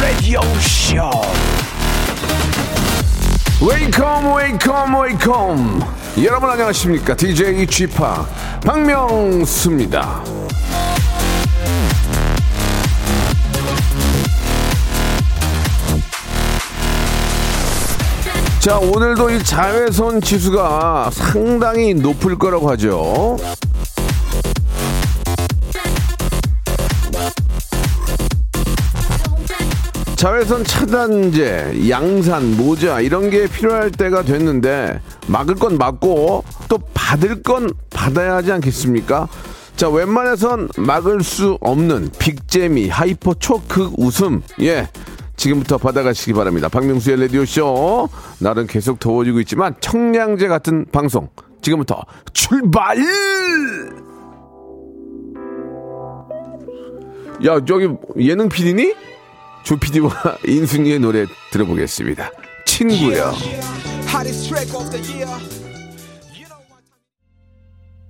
Radio Show. Welcome. 여러분 안녕하십니까? DJ p 박명수입니다. 자, 오늘도 이 자외선 지수가 상당히 높을 거라고 하죠. 자외선 차단제, 양산, 모자 이런 게 필요할 때가 됐는데 막을 건 막고 또 받을 건 받아야 하지 않겠습니까? 자, 웬만해선 막을 수 없는 빅재미, 하이퍼 초극 웃음. 예. 지금부터 받아가시기 바랍니다. 박명수의 라디오쇼. 날은 계속 더워지고 있지만 청량제 같은 방송. 지금부터 출발! 야, 저기 예능 PD니? 조 PD와 인순이의 노래 들어보겠습니다. 친구요.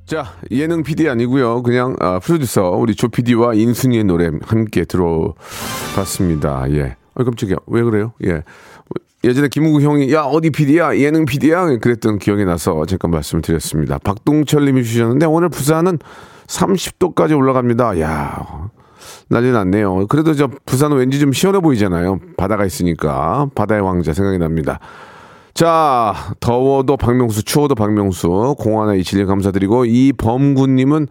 자, 예능 PD 아니고요. 그냥 아, 프로듀서 우리 조 PD와 인순이의 노래 함께 들어봤습니다. 예. 아, 깜짝이야. 왜 그래요? 예. 예전에 김우구 형이 야 어디 PD야 예능 PD야 그랬던 기억이 나서 잠깐 말씀을 드렸습니다. 박동철님이 주셨는데 오늘 부산은 30도까지 올라갑니다. 야 난리 났네요. 그래도 저 부산은 왠지 좀 시원해 보이잖아요. 바다가 있으니까 바다의 왕자 생각이 납니다. 자, 더워도 박명수, 추워도 박명수, 공하나 이칠님 감사드리고, 이범구님은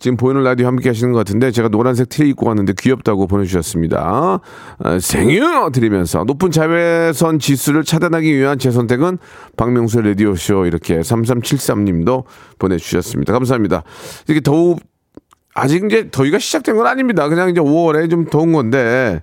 지금 보이는 라디오 함께 하시는 것 같은데, 제가 노란색 티 입고 왔는데 귀엽다고 보내주셨습니다. 어, 생유! 드리면서, 높은 자외선 지수를 차단하기 위한 제 선택은 박명수의 라디오 쇼, 이렇게 3373님도 보내주셨습니다. 감사합니다. 이렇게 더우, 아직 이제 더위가 시작된 건 아닙니다. 그냥 이제 5월에 좀 더운 건데,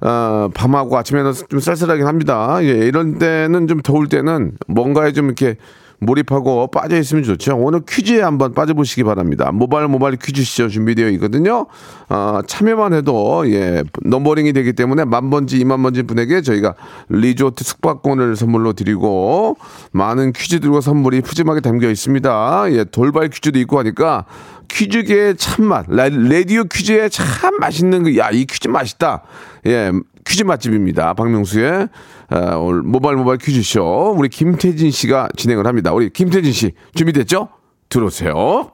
어, 밤하고 아침에는 좀 쌀쌀하긴 합니다. 예, 이런 때는 좀 더울 때는 뭔가에 좀 이렇게 몰입하고 빠져 있으면 좋죠. 오늘 퀴즈에 한번 빠져보시기 바랍니다. 모바일 모바일 퀴즈쇼 준비되어 있거든요. 어, 참여만 해도 예 넘버링이 되기 때문에 만 번째 이만 번째 분에게 저희가 리조트 숙박권을 선물로 드리고 많은 퀴즈들과 선물이 푸짐하게 담겨 있습니다. 예 돌발 퀴즈도 있고 하니까 퀴즈계의 참맛 라디오 퀴즈에 참 맛있는 그 야 이 퀴즈 맛있다. 예 퀴즈 맛집입니다. 박명수의 어, 오늘 모바일 모바일 퀴즈쇼 우리 김태진 씨가 진행을 합니다. 우리 김태진 씨 준비됐죠? 들어오세요.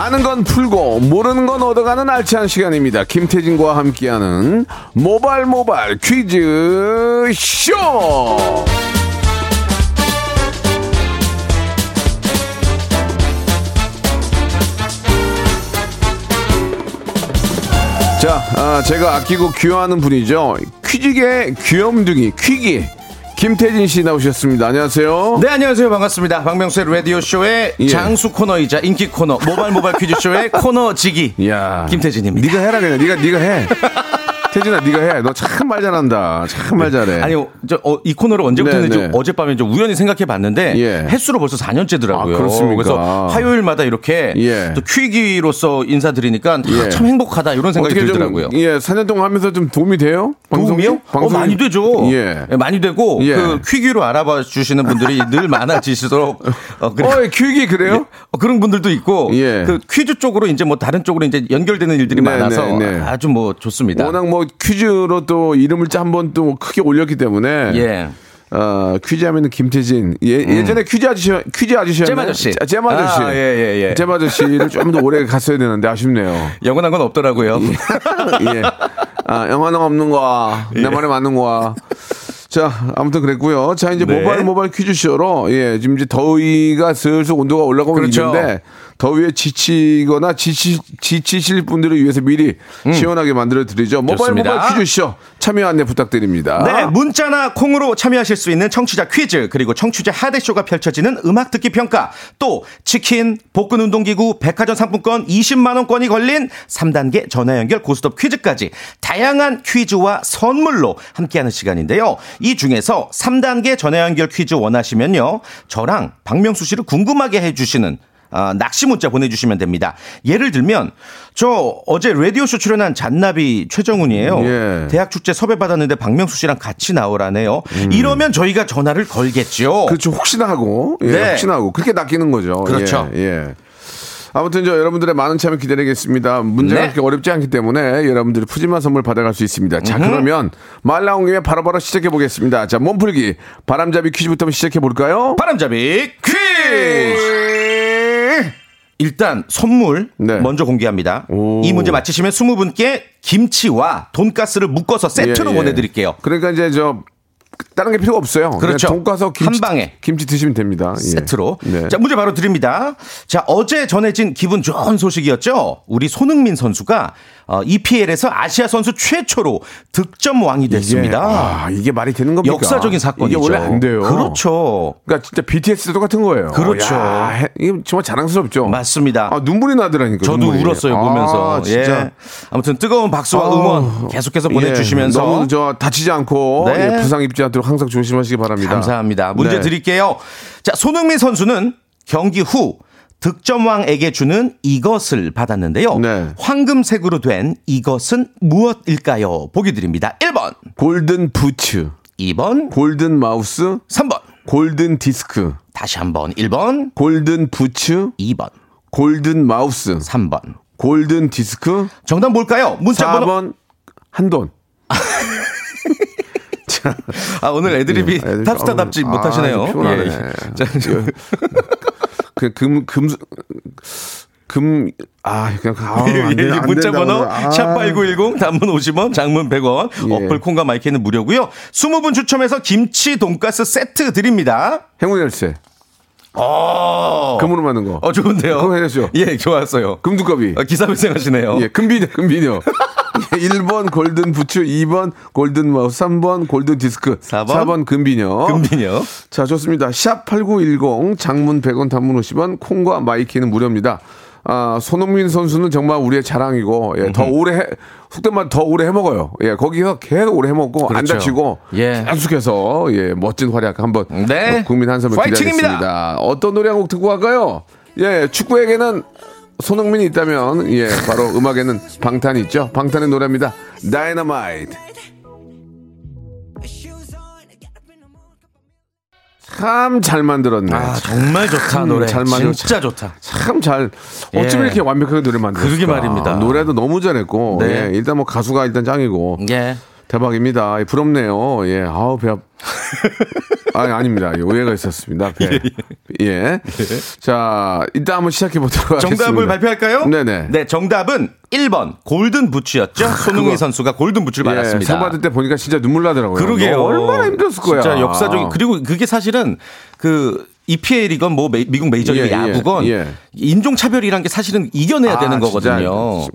아는 건 풀고 모르는 건 얻어가는 알찬 시간입니다. 김태진과 함께하는 모바일 모바일 퀴즈 쇼. 자, 아, 제가 아끼고 귀여워하는 분이죠. 퀴즈계 귀염둥이 퀴기 김태진 씨 나오셨습니다. 안녕하세요. 네 안녕하세요 반갑습니다 박명수의 라디오 쇼의 예. 장수 코너이자 인기 코너 모바일 모바일 퀴즈 쇼의 코너지기 야, 김태진입니다. 네가 해라 그냥. 네가 네가 해. 태진아, 네가 해. 너 참 말 잘한다. 참 말 잘해. 아니 저이 코너를 언제부터 네, 했는지 네. 어젯밤에 좀 우연히 생각해 봤는데 예. 횟수로 벌써 4년째더라고요. 아, 그렇습니까? 그래서 화요일마다 이렇게 예. 또 퀴기로서 인사드리니까 아, 예. 참 행복하다 이런 생각이 들더라고요. 좀, 예, 4년 동안 하면서 좀 도움이 돼요? 방송이? 도움이요? 어, 방송이? 많이 되죠. 예. 예, 많이 되고 예. 그 퀴기로 알아봐 주시는 분들이 늘 많아지시도록 어, 그래- 어, 퀴기 그래요? 어, 그런 분들도 있고 예. 그 퀴즈 쪽으로 이제 뭐 다른 쪽으로 이제 연결되는 일들이 네, 많아서 네, 네. 아주 뭐 좋습니다. 워낙 뭐 퀴즈로 또 이름을 한번 또 크게 올렸기 때문에. 예. 어, 퀴즈 하면은 김태진. 예, 예전에 퀴즈 아저씨, 퀴즈 아저씨. 잼 아저씨. 잼 아저씨. 아, 예, 예, 예. 잼 아저씨를 좀 더 오래 갔어야 되는데 아쉽네요. 영원한 건 없더라고요. 예. 아, 영화는 없는 거야. 내 말에 맞는 거야. 자, 아무튼 그랬고요. 자, 이제 네. 모바일 모바일 퀴즈쇼로, 예, 지금 이제 더위가 슬슬 온도가 올라가고 그렇죠. 있는데, 더위에 지치거나 지치, 지치실 분들을 위해서 미리 시원하게 만들어 드리죠. 모바일 음. 모바일 퀴즈쇼 참여 안내 부탁드립니다. 네, 문자나 콩으로 참여하실 수 있는 청취자 퀴즈, 그리고 청취자 하대쇼가 펼쳐지는 음악 듣기 평가, 또 치킨, 복근 운동기구, 백화점 상품권 20만 원권이 걸린 3단계 전화 연결 고스톱 퀴즈까지 다양한 퀴즈와 선물로 함께하는 시간인데요. 이 중에서 3단계 전화 연결 퀴즈 원하시면요. 저랑 박명수 씨를 궁금하게 해주시는 아, 낚시 문자 보내주시면 됩니다. 예를 들면, 저 어제 라디오쇼 출연한 잔나비 최정훈이에요. 예. 대학 축제 섭외 받았는데 박명수 씨랑 같이 나오라네요. 이러면 저희가 전화를 걸겠죠. 음. 그렇죠. 혹시나 하고. 예, 네. 혹시나 하고. 그렇게 낚이는 거죠. 그렇죠. 예. 예. 아무튼 저 여러분들의 많은 참여 기다리겠습니다. 문제가 네. 그렇게 어렵지 않기 때문에 여러분들이 푸짐한 선물 받아갈 수 있습니다. 자, 그러면 말 나온 김에 바로바로 시작해 보겠습니다. 자, 몸풀기 바람잡이 퀴즈부터 시작해 볼까요? 바람잡이 퀴즈! 일단 선물 네. 먼저 공개합니다. 오. 이 문제 맞히시면 20분께 김치와 돈가스를 묶어서 세트로 예, 예. 보내드릴게요. 그러니까 이제 저 다른 게 필요가 없어요. 그렇죠. 돈가서 김치, 한 방에. 김치 드시면 됩니다. 예. 세트로. 네. 자, 문제 바로 드립니다. 자, 어제 전해진 기분 좋은 소식이었죠? 우리 손흥민 선수가 어, EPL에서 아시아 선수 최초로 득점 왕이 됐습니다. 이게, 아, 이게 말이 되는 겁니까? 역사적인 사건이죠. 이게 원래 안 돼요. 그렇죠. 그러니까 진짜 BTS도 똑같은 거예요. 그렇죠. 야, 해- 이게 정말 자랑스럽죠. 맞습니다. 아, 눈물이 나더라니까. 저도 눈물이. 울었어요 보면서. 아, 진짜. 예. 아무튼 뜨거운 박수와 아, 응원 계속해서 예, 보내주시면서 너무 저 다치지 않고 네. 예, 부상 입지 않도록 항상 조심하시기 바랍니다. 감사합니다. 문제 네. 드릴게요. 자, 손흥민 선수는 경기 후 득점왕에게 주는 이것을 받았는데요. 네. 황금색으로 된 이것은 무엇일까요? 보기 드립니다. 1번, 골든 부츠, 2번, 골든 마우스, 3번. 골든 디스크, 다시 한번 1번, 골든 부츠, 2번, 골든 마우스, 3번. 골든 디스크, 정답 뭘까요? 문자 번호. 4번 한돈. 아, 오늘 애드립이 예, 애드립. 탑스타답지 아, 못하시네요. 아. 예, 예. 자, 그 금 금 금, 아, 그냥, 아, 안 예, 돼, 예, 안 문자 번호. 아. 샵8910 단문 50원 장문 100원 예. 어플 콩과 마이K는 무료고요 20분 추첨해서 김치 돈가스 세트 드립니다 행운 열쇠. 어, 금으로 만든 거. 어 좋은데요 그거 해야죠. 예 좋았어요 금두꺼비. 어, 기사회생 하시네요 예, 금비녀, 금비녀. 1번 골든 부츠, 2번 골든 마우스, 3번 골든 디스크, 4번 4번 금비녀. 금비녀 자, 좋습니다. 샵 8910, 장문 100원, 단문 50원, 콩과 마이케이는 무료입니다. 아, 손흥민 선수는 정말 우리의 자랑이고, 예, 더 오래 해, 속된 말 더 오래 해먹어요. 예, 거기서 계속 오래 해먹고, 안 그렇죠. 다치고, 예. 계속해서, 예, 멋진 활약 한번, 네. 국민 한섬을. 기다리겠습니다. 어떤 노래 한 곡 듣고 갈까요? 예, 축구에게는 손흥민이 있다면, 예, 바로 음악에는 방탄이 있죠. 방탄의 노래입니다. 다이너마이트. 참 잘 만들었네. 아 정말 좋다 참 노래 잘 만들었- 진짜 좋다 참 잘 어쩜 예. 이렇게 완벽하게 노래 만들었을까 그러게 말입니다. 노래도 너무 잘했고 네. 예, 일단 뭐 가수가 일단 짱이고 예 대박입니다 예, 부럽네요 예 아우 배 아프 아 아닙니다 예, 오해가 있었습니다 배. 예. 자 일단 한번 시작해 보도록 하겠습니다 정답을 발표할까요? 네네 네 정답은 1번 골든 부츠였죠 손흥민 선수가 골든 부츠를 예, 받았습니다 상 받을 때 보니까 진짜 눈물 나더라고요 그러게요. 너 얼마나 힘들었을 거야 진짜 역사적인 그리고 그게 사실은 그 EPL이건 뭐 메- 미국 메이저리그 예, 예, 야구건 예. 인종 차별이란 게 사실은 이겨내야 아, 되는 진짜. 거거든요.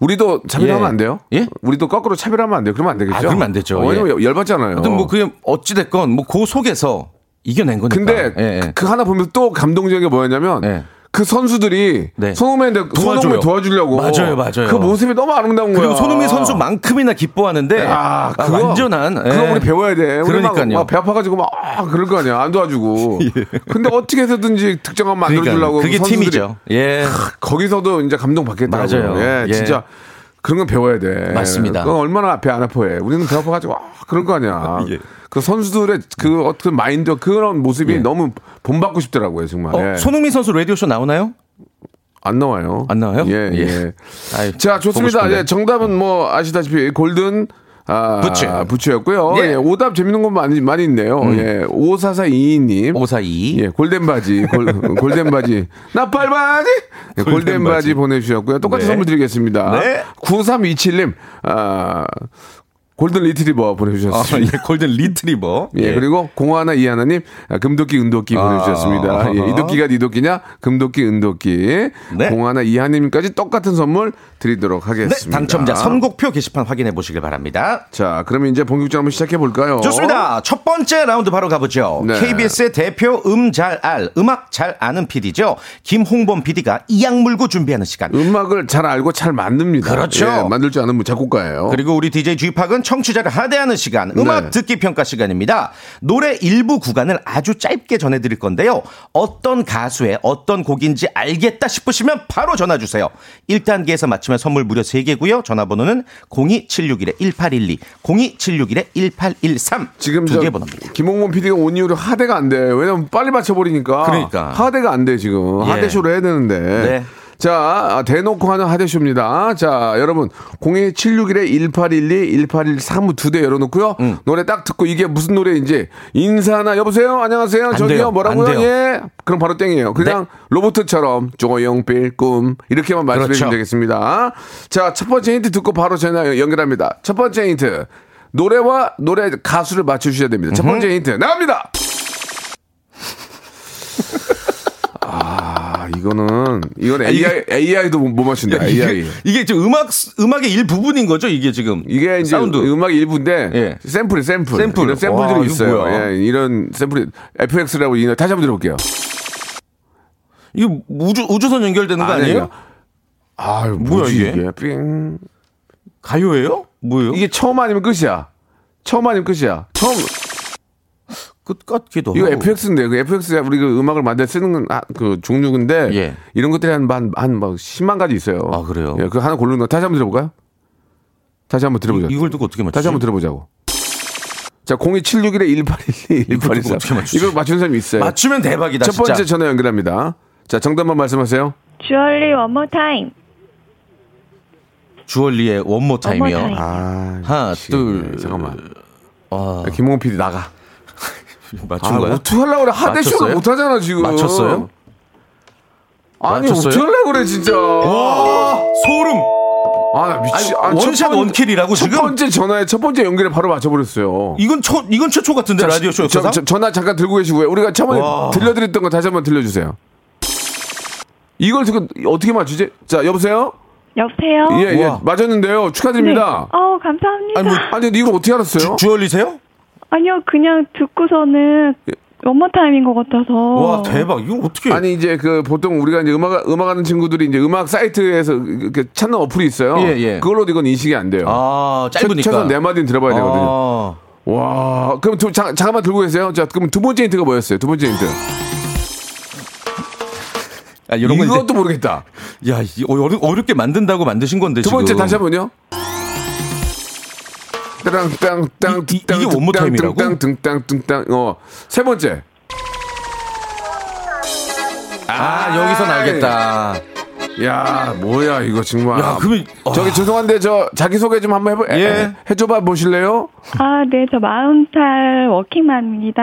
우리도 차별하면 예. 안 돼요? 예? 우리도 거꾸로 차별하면 안 돼요? 그러면 안 되겠죠? 아, 그러면 안 되죠. 어, 왜냐면 예. 열받잖아요. 아무튼 뭐 그게 어찌 됐건 뭐 그 속에서 이겨낸 거니까. 근데 예, 예. 그, 그 하나 보면 또 감동적인 게 뭐였냐면 예. 그 선수들이 네. 손흥민한테 도와줘요. 손흥민 도와주려고 맞아요, 맞아요. 그 모습이 너무 아름다운 거야. 그리고 손흥민 선수만큼이나 기뻐하는데 아, 아, 그거, 완전한 예. 그거 우리 배워야 돼. 그러니까요. 막배 아파가지고 막 아, 그럴 거 아니야. 안 도와주고. 근데 어떻게 해서든지 그러니까요. 만들어주려고 그게 그 팀이죠. 예. 거기서도 이제 감동 받겠다고. 맞아요. 예, 예. 진짜 그런 건 배워야 돼. 맞습니다. 그건 얼마나 배안 아파해. 우리는 배 아파가지고 아, 그런 거 아니야. 예. 그 선수들의 그 어떤 마인드 그런 모습이 너무 본받고 싶더라고요 정말. 어, 예. 손흥민 선수 라디오 쇼 나오나요? 안 나와요. 안 나와요? 예, 예. 예. 아유, 자, 좋습니다. 예, 정답은 뭐 아시다시피 골든 아, 부츠. 부츠였고요. 예. 음. 예, 오답 재밌는 건 많이 많이 있네요. 예. 54422님. 542. 예, 골덴 바지, 골, 골덴 바지, 나팔 바지, 예, 골덴, 골덴 바지. 바지. 보내주셨고요. 똑같이 네. 선물 드리겠습니다. 네. 9327님, 아, 골든 리트리버 아, 보내주셨습니다. 예, 골든 리트리버. 예, 그리고 공하나 이하나님 아, 금도끼 은도끼 아. 보내주셨습니다. 예, 이도끼가 니도끼냐 금도끼 은도끼 네. 공하나 이하님까지 똑같은 선물 드리도록 네, 하겠습니다. 당첨자 선곡표 게시판 확인해 보시길 바랍니다. 자, 그러면 이제 본격적으로 한번 시작해 볼까요? 좋습니다. 첫 번째 라운드 바로 가보죠. 네. KBS의 대표 음 잘 알, 음악 잘 아는 PD죠. 김홍범 PD가 이악 물고 준비하는 시간. 음악을 잘 알고 잘 만듭니다. 그렇죠. 예, 만들 줄 아는 분 작곡가예요. 그리고 우리 DJ G팍은 청취자를 하대하는 시간, 음악 네. 듣기 평가 시간입니다. 노래 일부 구간을 아주 짧게 전해드릴 건데요. 어떤 가수의 어떤 곡인지 알겠다 싶으시면 바로 전화 주세요. 1단계에서 맞추면 선물 무려 3개고요. 전화번호는 02761-1812, 02761-1813. 지금 두저개 번호입니다. 김홍범 PD가 온 이후로 하대가 안 돼. 왜냐면 빨리 맞춰버리니까. 그러니까. 하대가 안 돼, 지금. 예. 하대쇼를 해야 되는데. 네. 자, 아, 대놓고 하는 하대쇼입니다. 자, 여러분. 02761-1812, 1813무 두대 열어놓고요. 음. 노래 딱 듣고 이게 무슨 노래인지 인사나 여보세요? 안녕하세요? 안 저기요? 돼요. 뭐라고요? 예. 그럼 바로 땡이에요. 그냥 로봇처럼 조용필 꿈 이렇게만 말씀해 그렇죠. 주시면 되겠습니다. 자, 첫 번째 힌트 듣고 바로 전화 연결합니다. 첫 번째 힌트. 노래와 노래 가수를 맞춰 주셔야 됩니다. 첫 번째 힌트 나갑니다. 이거는 이건 AI AI도 못 맞춘다. AI. 이게, 이게 지금 음악, 음악의 일부분인 거죠? 이게 지금. 이게 이제 사운드. 음악의 일부인데 예. 샘플이 샘플. 샘플. 이런 샘플들이 와, 있어요. 뭐야? 예, 이런 샘플이 FX라고 이 다시 한번 들어볼게요. 이거 우주, 우주선 연결되는 거 아니에요? 아, 뭐야, 이게? 이게? 삥. 가요예요? 뭐예요? 이게 처음 아니면 끝이야. 처음 아니면 끝이야. 처음 끝 같기도 이거 하고. FX인데 그 FX가 우리 그 음악을 만들 때 쓰는 건 아, 그 종류인데 예. 이런 것들이 한한 막 10만 가지 있어요. 아, 그래요? 예, 그 하나 고르는 거 다시 한번 들어볼까요? 다시 한번 들어보자. 이- 이걸 듣고 어떻게 맞추지? 다시 한번 들어보자고. 자, 02761에 1812, 이걸 1814. 어떻게 맞추지? 이걸 맞추는 사람이 있어요. 맞추면 대박이다. 첫 번째 진짜. 전화 연결합니다. 자, 정답만 말씀하세요. 주얼리 One More Time. 주얼리의 One More Time이요. Time. 아, 하나. 둘. 잠깐만. 아, 야, 김홍 PD 나가. 맞춘 아, 거야? 어떻게 하려고 그래? 하대쇼를 맞췄어요? 못 하잖아, 지금. 맞췄어요? 아니, 맞췄어요? 어떻게 하려고 그래, 진짜. 와, 소름. 아, 나 미치. 아니, 아, 첫 one shot 번- one kill이라고 첫 지금? 번째 전화에 첫 번째 연결에 바로 맞춰버렸어요. 이건 초 이건 최초 같은데 라디오 쇼 저, 역사상? 저, 전화 잠깐 들고 계시고요. 우리가 처음에 와. 들려드렸던 거 다시 한번 들려주세요. 이걸 지금 어떻게 맞추지? 자, 여보세요? 여보세요? 예, 예. 우와. 맞았는데요. 축하드립니다. 네. 어, 감사합니다. 아니, 뭐- 아니, 근데 이걸 어떻게 알았어요? 주얼리세요? 아니요, 그냥 듣고서는 One More Time인 것 같아서. 와 대박. 이거 어떻게? 아니, 이제 그 보통 우리가 이제 음악, 음악하는 친구들이 이제 음악 사이트에서 이렇게 찾는 어플이 있어요. 예, 예. 그걸로 이건 인식이 안 돼요. 아 최- 짧으니까. 최소한 네 마디는 들어봐야 되거든요. 아, 와, 그럼 두, 잠, 잠깐만 들고 계세요. 자, 그럼 두 번째 힌트가 뭐였어요? 두 번째 힌트. 아, 이런 거 이것도 이제, 모르겠다. 야 이- 어렵, 어렵게 만든다고 만드신 건데 두 번째 지금. 다시 한번요. 땅 땅 땅 이- 이- 이게 원모 타임이라고? 땅 땅 땅땅 어세 번째 아 여기선 알겠다. 야 뭐야 이거 정말 야 그러면 저기 죄송한데 저 자기 소개 좀 한번 해보 예. 해, 해줘봐 보실래요? 아, 네, 저 마흔 살 워킹맘입니다.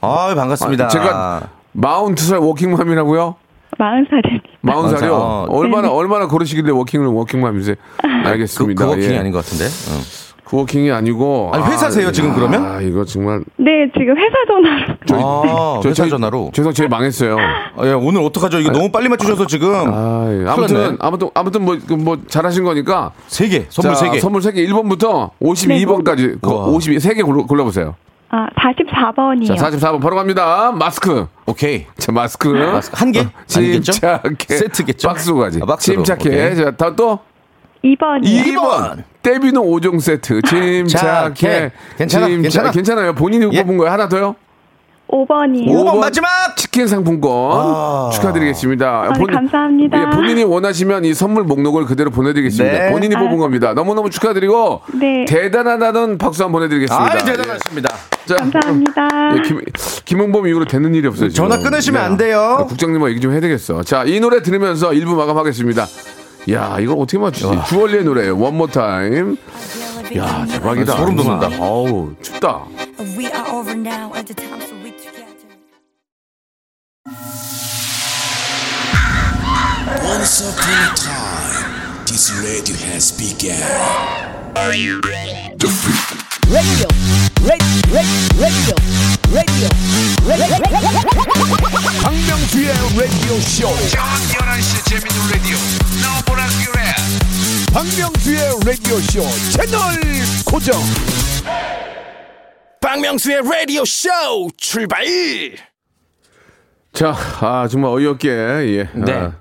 아 반갑습니다. 아, 제가 마흔두 살 워킹맘이라고요? 마흔 살입니다. 마흔 살, 살이요? 어. 얼마나 얼마나 걸으시길래 walking을 워킹맘이세요? 그, 알겠습니다. 그 walking이 예. 아닌 것 같은데. 응. 그 walking이 아니고 아니, 회사세요, 지금 그러면? 아 이거 정말 네, 지금 회사 전화로. 아 저- 회사 저희- 전화로. 죄송 저희 망했어요. 아, 예, 오늘 어떡하죠? 이거 너무 빨리 맞추셔서 지금 아, 예. 아무튼 아무튼 아무튼 뭐 뭐 잘하신 거니까 세 개, 선물 자, 세 개. 선물 3개 1번부터 52번까지 그 우와. 52 3개 골라 보세요. 아, 44번이요. 자, 44번 바로 갑니다. 마스크. 오케이. 자, 마스크. 마스크 한 개? 어, 아니겠죠? 침착해. 세트겠죠? 박스가지. 아, 박스로. 침착해. 오케이. 자, 다또 2번이요. 2번. 떼비노 5종 세트. 침착해. 착해. 괜찮아, 괜찮아. 괜찮아요. 본인이 예. 뽑은 거예요. 하나 더요? 5번이요. 오번 마지막! 치킨 상품권 아. 축하드리겠습니다. 아, 네, 감사합니다. 예, 본인이 원하시면 이 선물 목록을 그대로 보내드리겠습니다. 네. 본인이 아. 뽑은 겁니다. 너무너무 축하드리고 네. 대단하다는 박수 한번 보내드리겠습니다. 아 대단하십니다. 자, 감사합니다. 예, 김, 김홍범 이후로 되는 일이 없어요. 지금. 전화 끊으시면 야, 안 돼요. 국장님과 얘기 좀 해야 되겠어. 자, 이 노래 들으면서 1부 마감하겠습니다. 야, 이걸 어떻게 맞추지? 주얼리의 노래, 원모 타임. 야, 대박이다. 아, 소름 돋는다. 어우, 춥다. We are over now at the time, so we together. Once upon a time, this radio has begun. 박명수의 라디오 쇼. 저녁 11시 재밌는 라디오. 너보라 그래. 박명수의 라디오 쇼 채널 고정. 박명수의 라디오 쇼 출발 자, 아, 정말 어이없게, 예. 네. 아,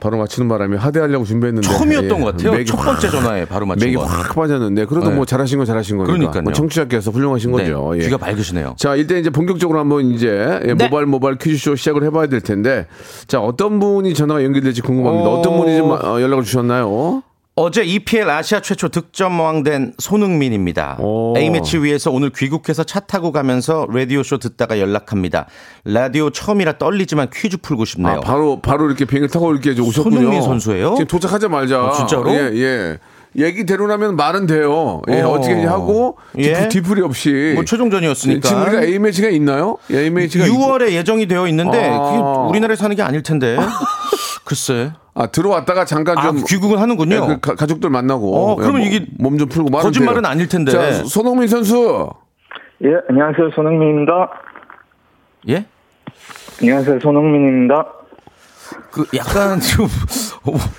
바로 맞추는 바람에 하대하려고 준비했는데. 처음이었던 예, 것 같아요. 첫 확- 번째 전화에 바로 맞춘 맥이 거. 확 빠졌는데, 그래도 네. 뭐 잘하신 건 잘하신 거니까. 그러니까요. 뭐 청취자께서 훌륭하신 거죠. 네, 예. 귀가 밝으시네요. 자, 일단 이제 본격적으로 한번 이제 예, 네. 모바일 모바일 퀴즈쇼 시작을 해봐야 될 텐데, 자, 어떤 분이 전화가 연결될지 궁금합니다. 어. 어... 떤 분이 좀 어, 연락을 주셨나요? 어제 EPL 아시아 최초 득점왕 된 손흥민입니다. 오. A매치 위에서 오늘 귀국해서 차 타고 가면서 라디오쇼 듣다가 연락합니다. 라디오 처음이라 떨리지만 퀴즈 풀고 싶네요. 아, 바로, 바로 이렇게 비행기 타고 이렇게 오셨군요. 손흥민 선수예요? 지금 도착하자마자. 아, 진짜로? 예, 예. 얘기대로 나면 말은 돼요. 예, 어. 어. 떻게 하고, 예. 뒤- 뒤풀이 없이. 뭐 최종전이었으니까. 지금 우리가 A매치가 있나요? 예, A매치가. 6월에 예정이 되어 있는데 아. 그게 우리나라에서 하는 게 아닐 텐데. 글쎄. 아, 들어왔다가 잠깐 아, 좀. 귀국은 하는군요. 예, 그 가, 가족들 만나고. 어, 그러면 이게 몸 좀 풀고 말은 거짓말은 돼요. 아닐 텐데. 자, 손흥민 선수. 예, 안녕하세요. 손흥민입니다. 예? 안녕하세요. 손흥민입니다. 그 약간 좀 어,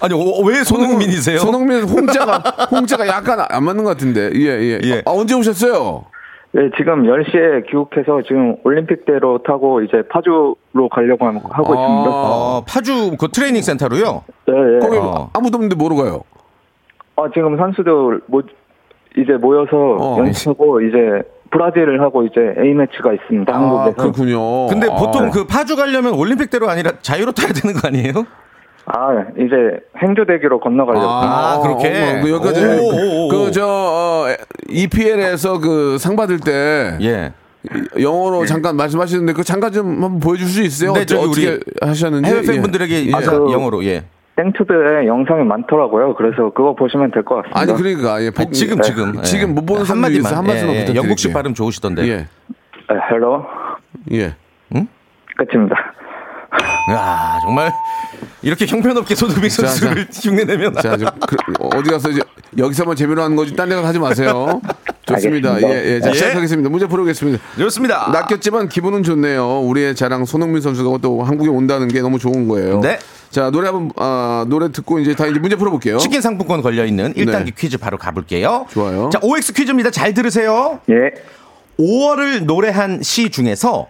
아니 어, 왜 손흥민이세요? 손흥민 홍자가 홍자가 약간 안 맞는 것 같은데. 예, 예. 예. 아, 언제 오셨어요? 예, 지금 10시에 귀국해서 지금 올림픽대로 타고 이제 파주로 가려고 함- 하고 아. 있습니다. 어, 파주 그 트레이닝 센터로요. 네, 예. 거기 어. 아무도 없는데 뭐로 가요? 아, 지금 선수들 모, 이제 모여서 어. 연습하고 이제 브라질을 하고 이제 A매치가 있습니다. 아, 한국에서. 그렇군요. 근데 아. 보통 그 파주 가려면 올림픽대로 아니라 자유로 타야 되는 거 아니에요? 아, 이제 행주대교로 건너가려고. 아, 그렇게? 그 여기까지 오, 오, 오. 그저 어, EPL에서 그 상 받을 때 예. 영어로 잠깐 말씀하시는데 그 잠깐 좀 한번 보여줄 수 있어요? 네, 우리 어떻게 하셨는지 해외 팬분들에게 예. 인사 그- 영어로 예. 땡튜브에 영상이 많더라고요. 그래서 그거 보시면 될 것 같습니다. 아니 그러니까 예, 복- 아니, 지금 예. 지금 지금 못 보는 사람들 한마디만 있어 한 말씀만 예, 예. 부탁드릴게요. 영국식 발음 좋으시던데. 예, 네, Hello. 예. 끝입니다. 야 정말 이렇게 형편없게 손흥민 자, 선수를 흉내내면 자, 좀 그, 어디 가서 이제 여기서만 재미로 하는 거지 딴 데 가서 하지 마세요. 좋습니다. 알겠습니다. 예, 예. 자, 예. 시작하겠습니다. 문제 풀어보겠습니다. 좋습니다. 낚였지만 기분은 좋네요. 우리의 자랑 손흥민 선수가 또 한국에 온다는 게 너무 좋은 거예요. 네. 자, 노래 한번 아, 노래 듣고 이제 다 이제 문제 풀어볼게요. 치킨 상품권 걸려 있는 1단계 네. 퀴즈 바로 가볼게요. 좋아요. 자, OX 퀴즈입니다. 잘 들으세요. 예. 5월을 노래한 시 중에서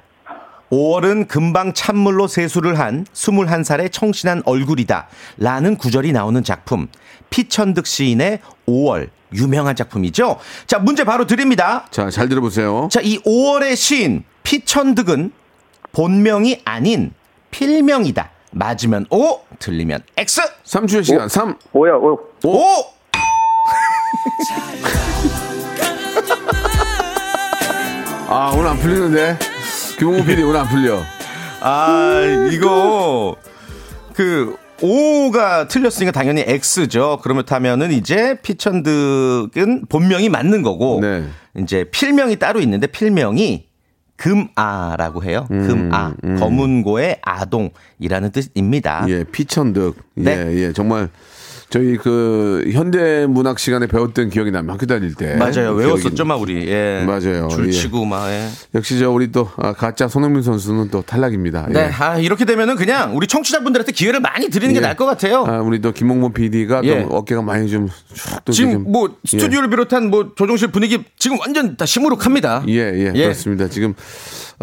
5월은 금방 찬물로 세수를 한 21살의 청신한 얼굴이다. 라는 구절이 나오는 작품. 피천득 시인의 5월. 유명한 작품이죠. 자, 문제 바로 드립니다. 자, 잘 들어보세요. 자, 이 5월의 시인 피천득은 본명이 아닌 필명이다. 맞으면 O, 틀리면 X. 3주의 시간. 3. 오야, 오. O! 아, 오늘 안 풀리는데. 김홍호 PD 오늘 안 풀려. 아, 이거 그 O가 틀렸으니까 당연히 X죠. 그렇다면은 이제 피천득은 본명이 맞는 거고 네. 이제 필명이 따로 있는데 필명이 금아라고 해요. 금아 검은고의 아동이라는 뜻입니다. 예, 피천득. 예, 네. 예. 정말 저희 그 현대 문학 시간에 배웠던 기억이 나면 학교 다닐 때. 맞아요. 외웠었죠, 막 우리. 예. 맞아요. 줄치고 막. 예. 역시 저 우리 또 아, 가짜 손흥민 선수는 또 탈락입니다. 네, 예. 아, 이렇게 되면은 그냥 우리 청취자분들한테 기회를 많이 드리는 게 예. 나을 것 같아요. 아, 우리 또 김홍범 PD가 예. 또 어깨가 많이 좀쭉또 지금 뭐 스튜디오를 비롯한 뭐 조종실 분위기 지금 완전 다 시무룩합니다. 예, 예, 예. 그렇습니다. 지금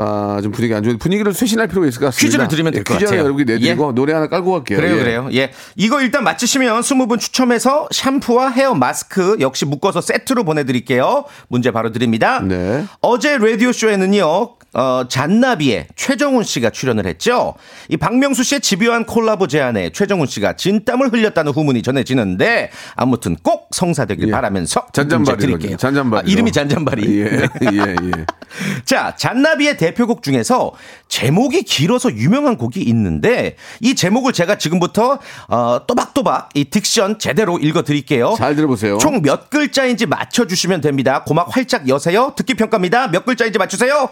아, 좀 분위기 안 좋은데 분위기를 쇄신할 필요가 있을 것 같습니다. 퀴즈를 드리면 될것 퀴즈 하나 같아요. 여러분께 내드리고 예. 노래 하나 깔고 갈게요. 그래요, 예. 그래요. 예. 이거 일단 맞히시면 20분 추첨해서 샴푸와 헤어 마스크 역시 묶어서 세트로 보내드릴게요. 문제 바로 드립니다. 네. 어제 라디오쇼에는요, 어, 잔나비의 최정훈 씨가 출연을 했죠. 이 박명수 씨의 집요한 콜라보 제안에 최정훈 씨가 진땀을 흘렸다는 후문이 전해지는데, 아무튼 꼭 성사되길 예. 바라면서 잔잔바리 드릴게요. 잔잔바리. 아, 이름이 잔잔바리. 예, 예, 예. 자, 잔나비의 대표곡 중에서 제목이 길어서 유명한 곡이 있는데 이 제목을 제가 지금부터 어, 또박또박 이 딕션 제대로 읽어 드릴게요. 잘 들어보세요. 총 몇 글자인지 맞춰 주시면 됩니다. 고막 활짝 여세요. 듣기 평가입니다. 몇 글자인지 맞추세요.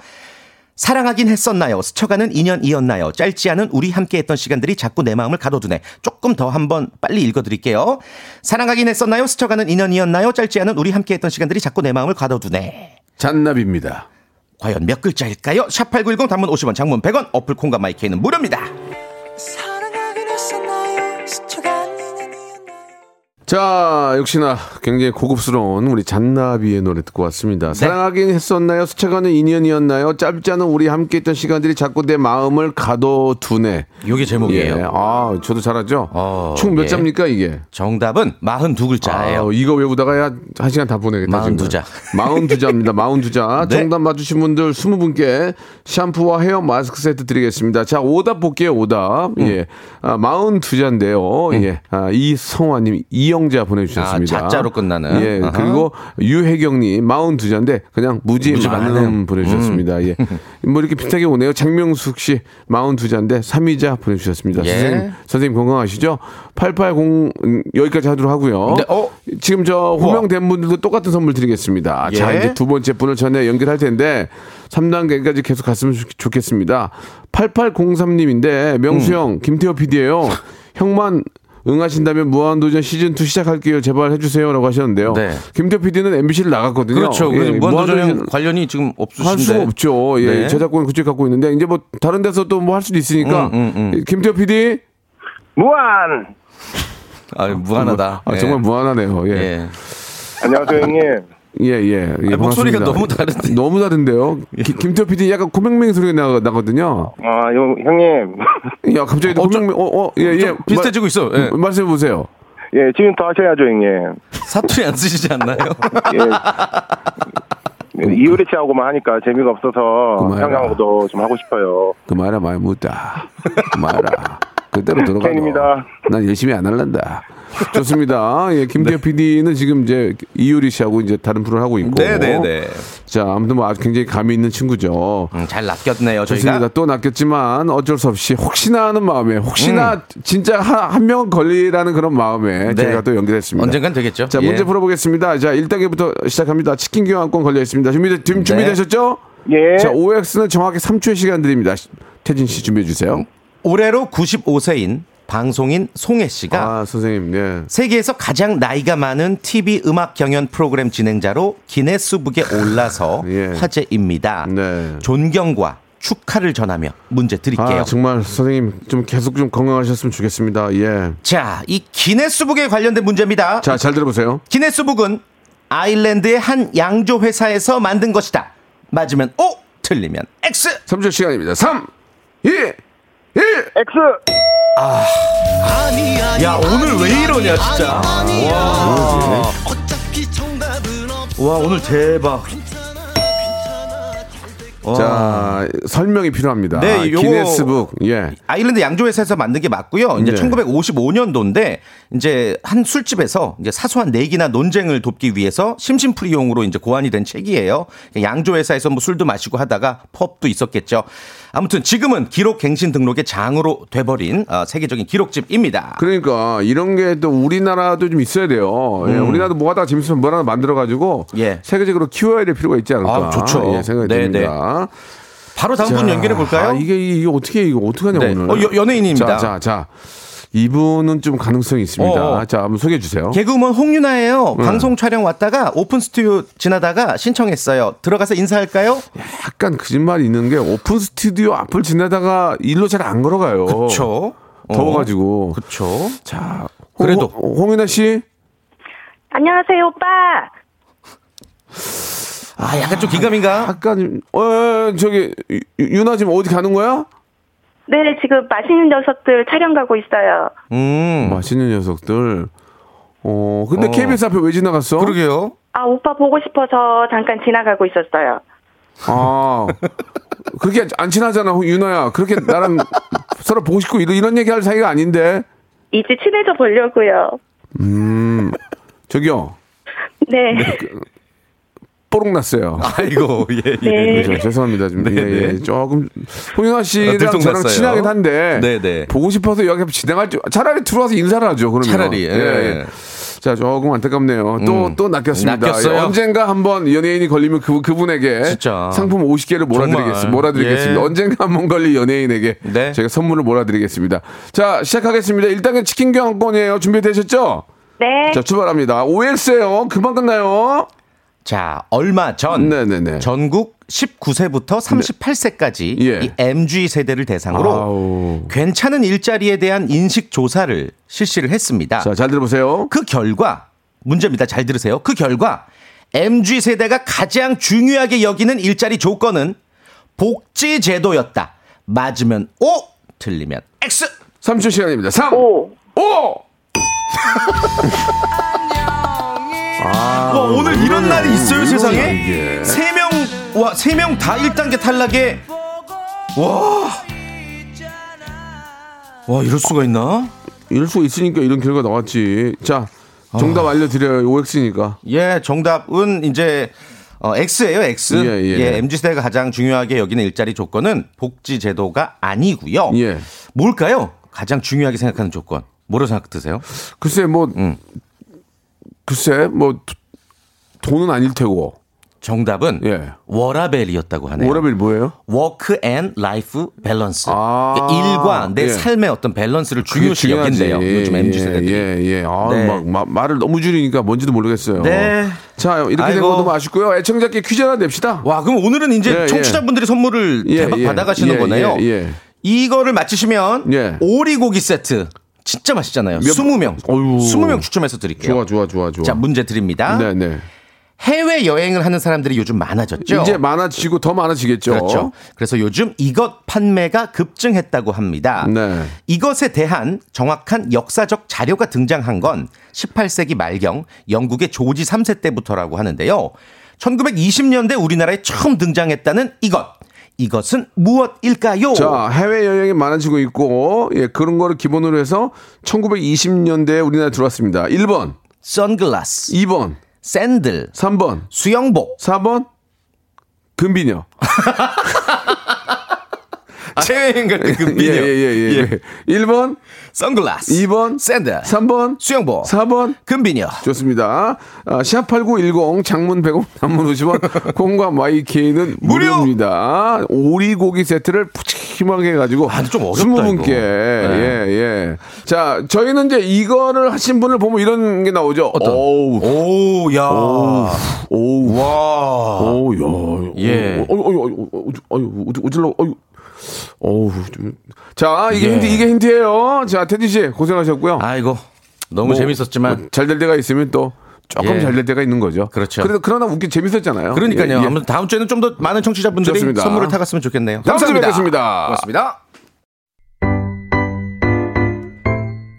사랑하긴 했었나요? 스쳐가는 인연이었나요? 짧지 않은 우리 함께했던 시간들이 자꾸 내 마음을 가둬두네. 조금 더 한번 빨리 읽어드릴게요. 사랑하긴 했었나요? 스쳐가는 인연이었나요? 짧지 않은 우리 함께했던 시간들이 자꾸 내 마음을 가둬두네. 잔나비입니다. 과연 몇 글자일까요? 샵8910 단문 50원, 장문 100원, 어플 콩과 마이크는 무료입니다. 자, 역시나 굉장히 고급스러운 우리 잔나비의 노래 듣고 왔습니다. 사랑하긴 했었나요? 스쳐가는 인연이었나요? 짧지 않은 우리 함께 했던 시간들이 자꾸 내 마음을 가둬두네. 요게 제목이에요. 예. 아, 저도 잘하죠. 어, 총몇 예. 자입니까 이게? 정답은 42글자예요. 아, 이거 외우다가 야, 한 시간 다 보내겠다. 42자. 42자입니다. 42자. 네. 정답 맞추신 분들 20분께 샴푸와 헤어 마스크 세트 드리겠습니다. 자, 오답 볼게요, 오답. 음. 예. 아, 42자인데요. 예. 아, 이성화님, 이영 자 보내주셨습니다. 아, 자자로 끝나는. 예. 아하. 그리고 유혜경님, 42자인데 그냥 무지, 무지 많음. 음. 보내주셨습니다. 예. 뭐 이렇게 비슷하게 오네요. 장명숙 씨, 42자인데 3위자 보내주셨습니다. 예. 선생님, 선생님 건강하시죠? 880 음, 여기까지 하도록 하고요. 네, 어? 지금 저 호명된 분들도 똑같은 선물 드리겠습니다. 자, 예. 이제 두 번째 분을 전에 연결할 텐데 3단계까지 계속 갔으면 좋- 좋겠습니다. 8803님인데 명수 음. 형, 김태호 PD예요. 형만 응하신다면 무한도전 시즌 2 시작할게요. 제발 해주세요라고 하셨는데요. 네. 김태호 PD는 MBC를 나갔거든요. 그렇죠. 예, 무한도전 무한도전 관련이 지금 없으신데. 할 수가 없죠. 예, 네. 저작권 그쪽 갖고 있는데 이제 뭐 다른 데서 또 뭐 할 수도 있으니까 음, 음, 음. 김태호 PD 무한. 아, 무한하다. 아, 예. 정말 무한하네요. 예. 예. 안녕하세요 형님. 예, 예. 예, 아, 목소리가. 너무 다른데. 너무 다른데요. 기- 김태호 PD 약간 코맹맹 소리가 나, 나거든요. 아 형, 형님. 야, 갑자기 또 어, 좀- 코맹맹, 어, 어, 예, 예. 좀 비슷해지고 있어. 예. 말, 말씀해 보세요. 예 지금 더 하셔야죠 형님. 사투리 안 쓰시지 않나요? 예. 이효리 씨하고만 하니까 재미가 없어서. 형하고도 좀 하고 싶어요. 그 말아, 말 묻다. 그 말아. 그대로 들어가. 팬입니다. 난 열심히 안 할란다. 좋습니다. 예, 김태호 PD는 지금 이제 이효리 씨하고 이제 다른 프로를 하고 있고. 네네네. 자, 아무튼 뭐 아주 굉장히 감이 있는 친구죠. 음, 잘 낚였네요, 좋습니다. 저희가. 또 낚였지만 어쩔 수 없이 혹시나 하는 마음에 혹시나 진짜 한, 한 명은 걸리라는 그런 마음에 네. 제가 또 연결했습니다. 언젠간 되겠죠. 자, 예. 문제 풀어보겠습니다. 자, 1단계부터 시작합니다. 치킨 교환권 걸려 있습니다. 준비, 준비, 준비되셨죠? 예. 자, OX는 정확히 3초의 시간 드립니다. 태진 씨 준비해 주세요. 올해로 95세인 방송인 송혜 씨가 아, 선생님, 네. 세계에서 가장 나이가 많은 TV 음악 경연 프로그램 진행자로 기네스북에 올라서 예. 화제입니다. 네. 존경과 축하를 전하며 문제 드릴게요. 아, 정말 선생님 좀 계속 좀 건강하셨으면 좋겠습니다. 예. 자, 이 기네스북에 관련된 문제입니다. 자, 잘 들어보세요. 기네스북은 아일랜드의 한 양조 회사에서 만든 것이다. 맞으면 O, 틀리면 X. 3초 시간입니다. 3, 2, 1. X. 야, 오늘 왜 이러냐, 진짜. 와. 와, 오늘 대박. 와. 자, 설명이 필요합니다. 네, 요거- 기네스북. 예. 아일랜드 양조회사에서 만든 게 맞고요. 이제 네. 1955년도인데 이제 한 술집에서 이제 사소한 내기나 논쟁을 돕기 위해서 심심풀이용으로 이제 고안이 된 책이에요. 양조회사에서 뭐 술도 마시고 하다가 펍도 있었겠죠. 아무튼 지금은 기록 갱신 등록의 장으로 돼버린 어, 세계적인 기록집입니다. 그러니까 이런 게 또 우리나라도 좀 있어야 돼요. 예, 우리나라도 뭐 하다가 재밌으면 뭐 하나 만들어 가지고 음. 예. 세계적으로 키워야 될 필요가 있지 않을까? 아, 좋죠. 예, 생각이 네, 듭니다. 바로 다음 분 자, 연결해 볼까요? 아, 이게 이게 어떻게 이거 어떻게 하냐 네. 오늘? 어, 여- 연예인입니다. 자, 자, 자. 이분은 좀 가능성이 있습니다. 어, 어. 자, 한번 소개해 주세요. 개그우먼 홍윤화예요. 네. 방송 촬영 왔다가 오픈 스튜디오 지나다가 신청했어요. 들어가서 인사할까요? 약간 거짓말이 있는 게 오픈 스튜디오 앞을 지나다가 일로 잘 안 걸어가요. 그쵸. 더워가지고. 그쵸. 자, 그래도. 홍, 홍윤화 씨. 안녕하세요, 오빠. 아, 약간 좀 기감인가? 약간 어, 어, 저기 유- 윤화 지금 어디 가는 거야? 네, 지금 맛있는 녀석들 촬영 가고 있어요. 음. 맛있는 녀석들. 어, 근데 어. KBS 앞에 왜 지나갔어? 그러게요. 아, 오빠 보고 싶어서 잠깐 지나가고 있었어요. 아, 그렇게 안 친하잖아, 윤아야. 그렇게 나랑 서로 보고 싶고 이런, 이런 얘기 할 사이가 아닌데. 이제 친해져 보려고요. 음, 저기요. 네. 뽀록 났어요. 아이고, 예, 예. 네. 그죠, 죄송합니다. 좀, 네, 예, 예. 네. 조금, 홍윤아 씨랑 저랑 들통났어요. 친하긴 한데. 네, 네. 보고 싶어서 여기 진행할 줄, 차라리 들어와서 인사를 하죠, 그러면. 차라리, 예. 자, 조금 안타깝네요. 또, 또 낚였습니다. 낚였어요. 예, 언젠가 한번 연예인이 걸리면 그, 그분에게 진짜. 상품 50개를 몰아드리겠습니다. 몰아드리겠습니다. 예. 언젠가 한 번 걸린 연예인에게 네. 제가 선물을 몰아드리겠습니다. 자, 시작하겠습니다. 1단계 치킨 교환권이에요. 준비되셨죠? 네. 자, 출발합니다. OX예요. 금방 끝나요. 자, 얼마 전 네네네. 전국 19세부터 38세까지 예. 이 MG 세대를 대상으로 아우. 괜찮은 일자리에 대한 인식 조사를 실시를 했습니다. 자, 잘 들어보세요. 그 결과 문제입니다. 잘 들으세요. 그 결과 MG 세대가 가장 중요하게 여기는 일자리 조건은 복지 제도였다. 맞으면 O, 틀리면 X. 3초 시간입니다. 3, 오. 5! 와, 오늘 이런 날이 있어요, 세상에? 세 명, 와, 세 명 다 1단계 탈락에, 와. 와, 이럴 수가 있나? 이럴 수 있으니까 이런 결과 나왔지. 자, 정답 알려드려요. OX니까. 예, 정답은 이제, 어, X예요, X. 예, 예. MZ세대가 가장 중요하게 여기는 일자리 조건은 복지 제도가 아니고요 예. 뭘까요? 가장 중요하게 생각하는 조건. 뭐로 생각 드세요? 글쎄, 뭐, 음. 글쎄, 뭐, 도- 돈은 아닐 테고. 정답은 예. 워라밸이었다고 하네요. 워라밸 뭐예요? Work and life balance. 아. 그러니까 일과 내 예. 삶의 어떤 밸런스를 중요시. 여긴대요. 요즘 MZ 세대들이. 예, 예. 아, 네. 막, 마- 말을 너무 줄이니까 뭔지도 모르겠어요. 네. 자, 이렇게 된 아이고. 거 너무 아쉽고요. 애청자께 퀴즈 하나 냅시다. 와, 그럼 오늘은 이제 예, 예. 청취자분들이 선물을 예, 대박 예. 받아가시는 예, 거네요. 예, 예. 이거를 맞히시면 예. 오리고기 세트 진짜 맛있잖아요. 몇- 20명. 어휴. 20명 추첨해서 드릴게요. 좋아, 좋아, 좋아, 좋아. 자, 문제 드립니다. 네, 네. 해외 여행을 하는 사람들이 요즘 많아졌죠. 이제 많아지고 더 많아지겠죠. 그렇죠. 그래서 요즘 이것 판매가 급증했다고 합니다. 네. 이것에 대한 정확한 역사적 자료가 등장한 건 18세기 말경 영국의 조지 3세 때부터라고 하는데요. 1920년대 우리나라에 처음 등장했다는 이것. 이것은 무엇일까요? 자, 해외 여행이 많아지고 있고, 예, 그런 거를 기본으로 해서 1920년대에 우리나라에 들어왔습니다. 1번, 선글라스, 2번, 샌들, 3번, 수영복, 4번, 금비녀. 체인 같은 금비녀, 예, 예, 예, 예. 1번, 선글라스, 2번, 샌들, 3번, 수영복, 4번. 금비녀. 좋습니다. 아, 샵8910 장문 100원, 단문 50원, 콩과 YK는 무료! 무료입니다. 오리고기 세트를 푸짐하게 해가지고. 아, 좀 어렵다, 20분께. 이거. 네. 예, 예. 자, 저희는 이제 이거를 하신 분을 보면 이런 게 나오죠. 어떤? 오우. 오, 야. 오우. 와. 오우, 야. 예. 어유, 어유, 어유, 어유, 어유, 어질러, 어유. 어우, 좀. 자, 이게 예. 힌트, 이게 힌트예요. 자, 테디 씨, 고생하셨고요. 아이고. 너무 뭐, 재밌었지만. 잘될 때가 있으면 또 조금 예. 잘될 때가 있는 거죠. 그렇죠. 그래도 그러나 웃기 재밌었잖아요. 그러니까요. 예, 예. 아무튼 다음 주에는 좀 더 많은 청취자분들이 좋습니다. 선물을 타갔으면 좋겠네요. 감사합니다. 뵙겠습니다. 고맙습니다.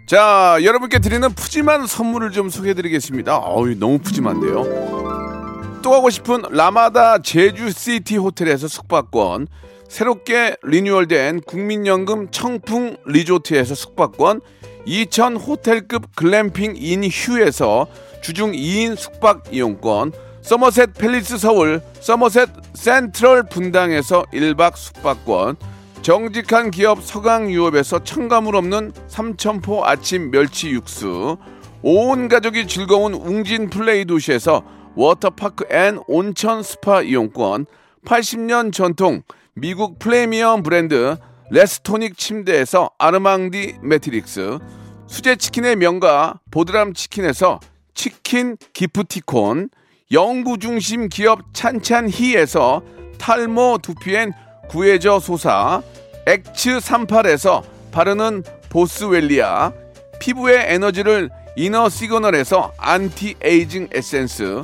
자, 여러분께 드리는 푸짐한 선물을 좀 소개해드리겠습니다. 어우, 너무 푸짐한데요. 또 가고 싶은 라마다 제주시티 호텔에서 숙박권, 새롭게 리뉴얼된 국민연금 청풍 리조트에서 숙박권, 2000 호텔급 글램핑 인 휴에서 주중 2인 숙박 이용권, 서머셋 팰리스 서울, 서머셋 센트럴 분당에서 1박 숙박권, 정직한 기업 서강유업에서 첨가물 없는 삼천포 아침 멸치 육수 온 가족이 즐거운 웅진 플레이 도시에서 워터파크 and 온천 스파 이용권 80년 전통 미국 프리미엄 브랜드 레스토닉 침대에서 아르망디 매트릭스 수제 치킨의 명가 보드람 치킨에서 치킨 기프티콘 연구 중심 기업 찬찬히에서 탈모 두피엔 구해저 소사 엑츠 38에서 바르는 보스웰리아 피부의 에너지를 이너 시그널에서 안티 에이징 에센스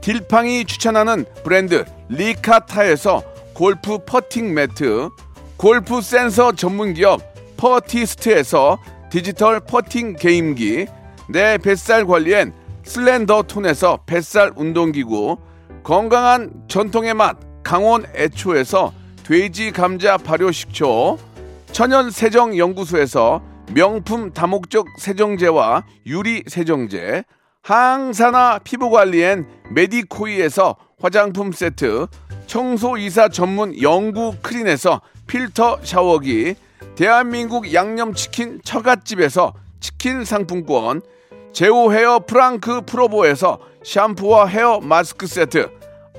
딜팡이 추천하는 브랜드 리카타에서 골프 퍼팅 매트 골프 센서 전문 기업 퍼티스트에서 디지털 퍼팅 게임기 내 뱃살 관리엔 슬렌더 톤에서 뱃살 운동기구 건강한 전통의 맛 강원 애초에서 돼지 감자 발효 식초 천연 세정 연구소에서 명품 다목적 세정제와 유리 세정제 항산화 피부 관리엔 메디코이에서 화장품 세트 청소이사 전문 영구 크린에서 필터 샤워기 대한민국 양념치킨 처갓집에서 치킨 상품권 제오 헤어 프랑크 프로보에서 샴푸와 헤어 마스크 세트,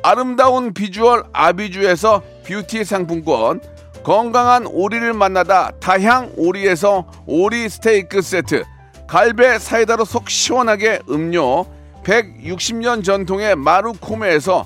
아름다운 비주얼 아비주에서 뷰티 상품권, 건강한 오리를 만나다 다향 오리에서 오리 스테이크 세트, 갈배 사이다로 속 시원하게 음료, 160년 전통의 마루코메에서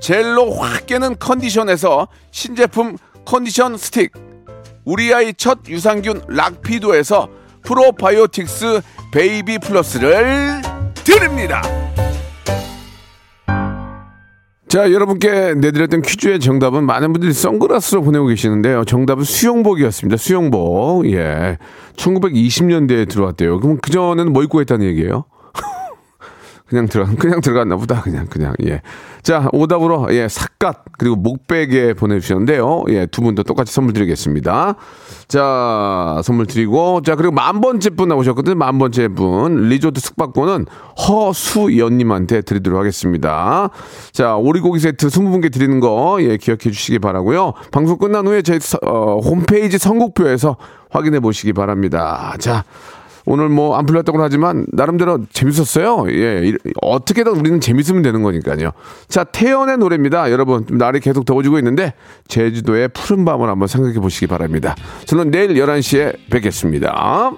젤로 확 깨는 컨디션에서 신제품 컨디션 스틱, 우리 아이 첫 유산균 락피도에서 프로바이오틱스 베이비 플러스를 드립니다. 자, 여러분께 내드렸던 퀴즈의 정답은 많은 분들이 선글라스로 보내고 계시는데요. 정답은 수영복이었습니다. 수영복. 예. 1920년대에 들어왔대요. 그럼 그전에는 뭐 입고 했다는 얘기예요? 그냥 들어가 그냥 들어갔나 보다 그냥 그냥 예. 자 오답으로 예 삿갓 그리고 목베개 보내주셨는데요. 예두 분도 똑같이 선물 드리겠습니다. 자 선물 드리고 자 그리고 만 번째 분 나오셨거든요. 만 번째 분 리조트 숙박권은 허수연님한테 드리도록 하겠습니다. 자 오리고기 세트 20분께 드리는 거 예 기억해 주시기 바라고요. 방송 끝난 후에 서- 어, 홈페이지 선곡표에서 확인해 보시기 바랍니다. 자. 오늘 뭐 안 풀렸다고 하지만 나름대로 재밌었어요. 예, 이- 어떻게든 우리는 재밌으면 되는 거니까요. 자, 태연의 노래입니다. 여러분 날이 계속 더워지고 있는데 제주도의 푸른 밤을 한번 생각해 보시기 바랍니다. 저는 내일 11시에 뵙겠습니다.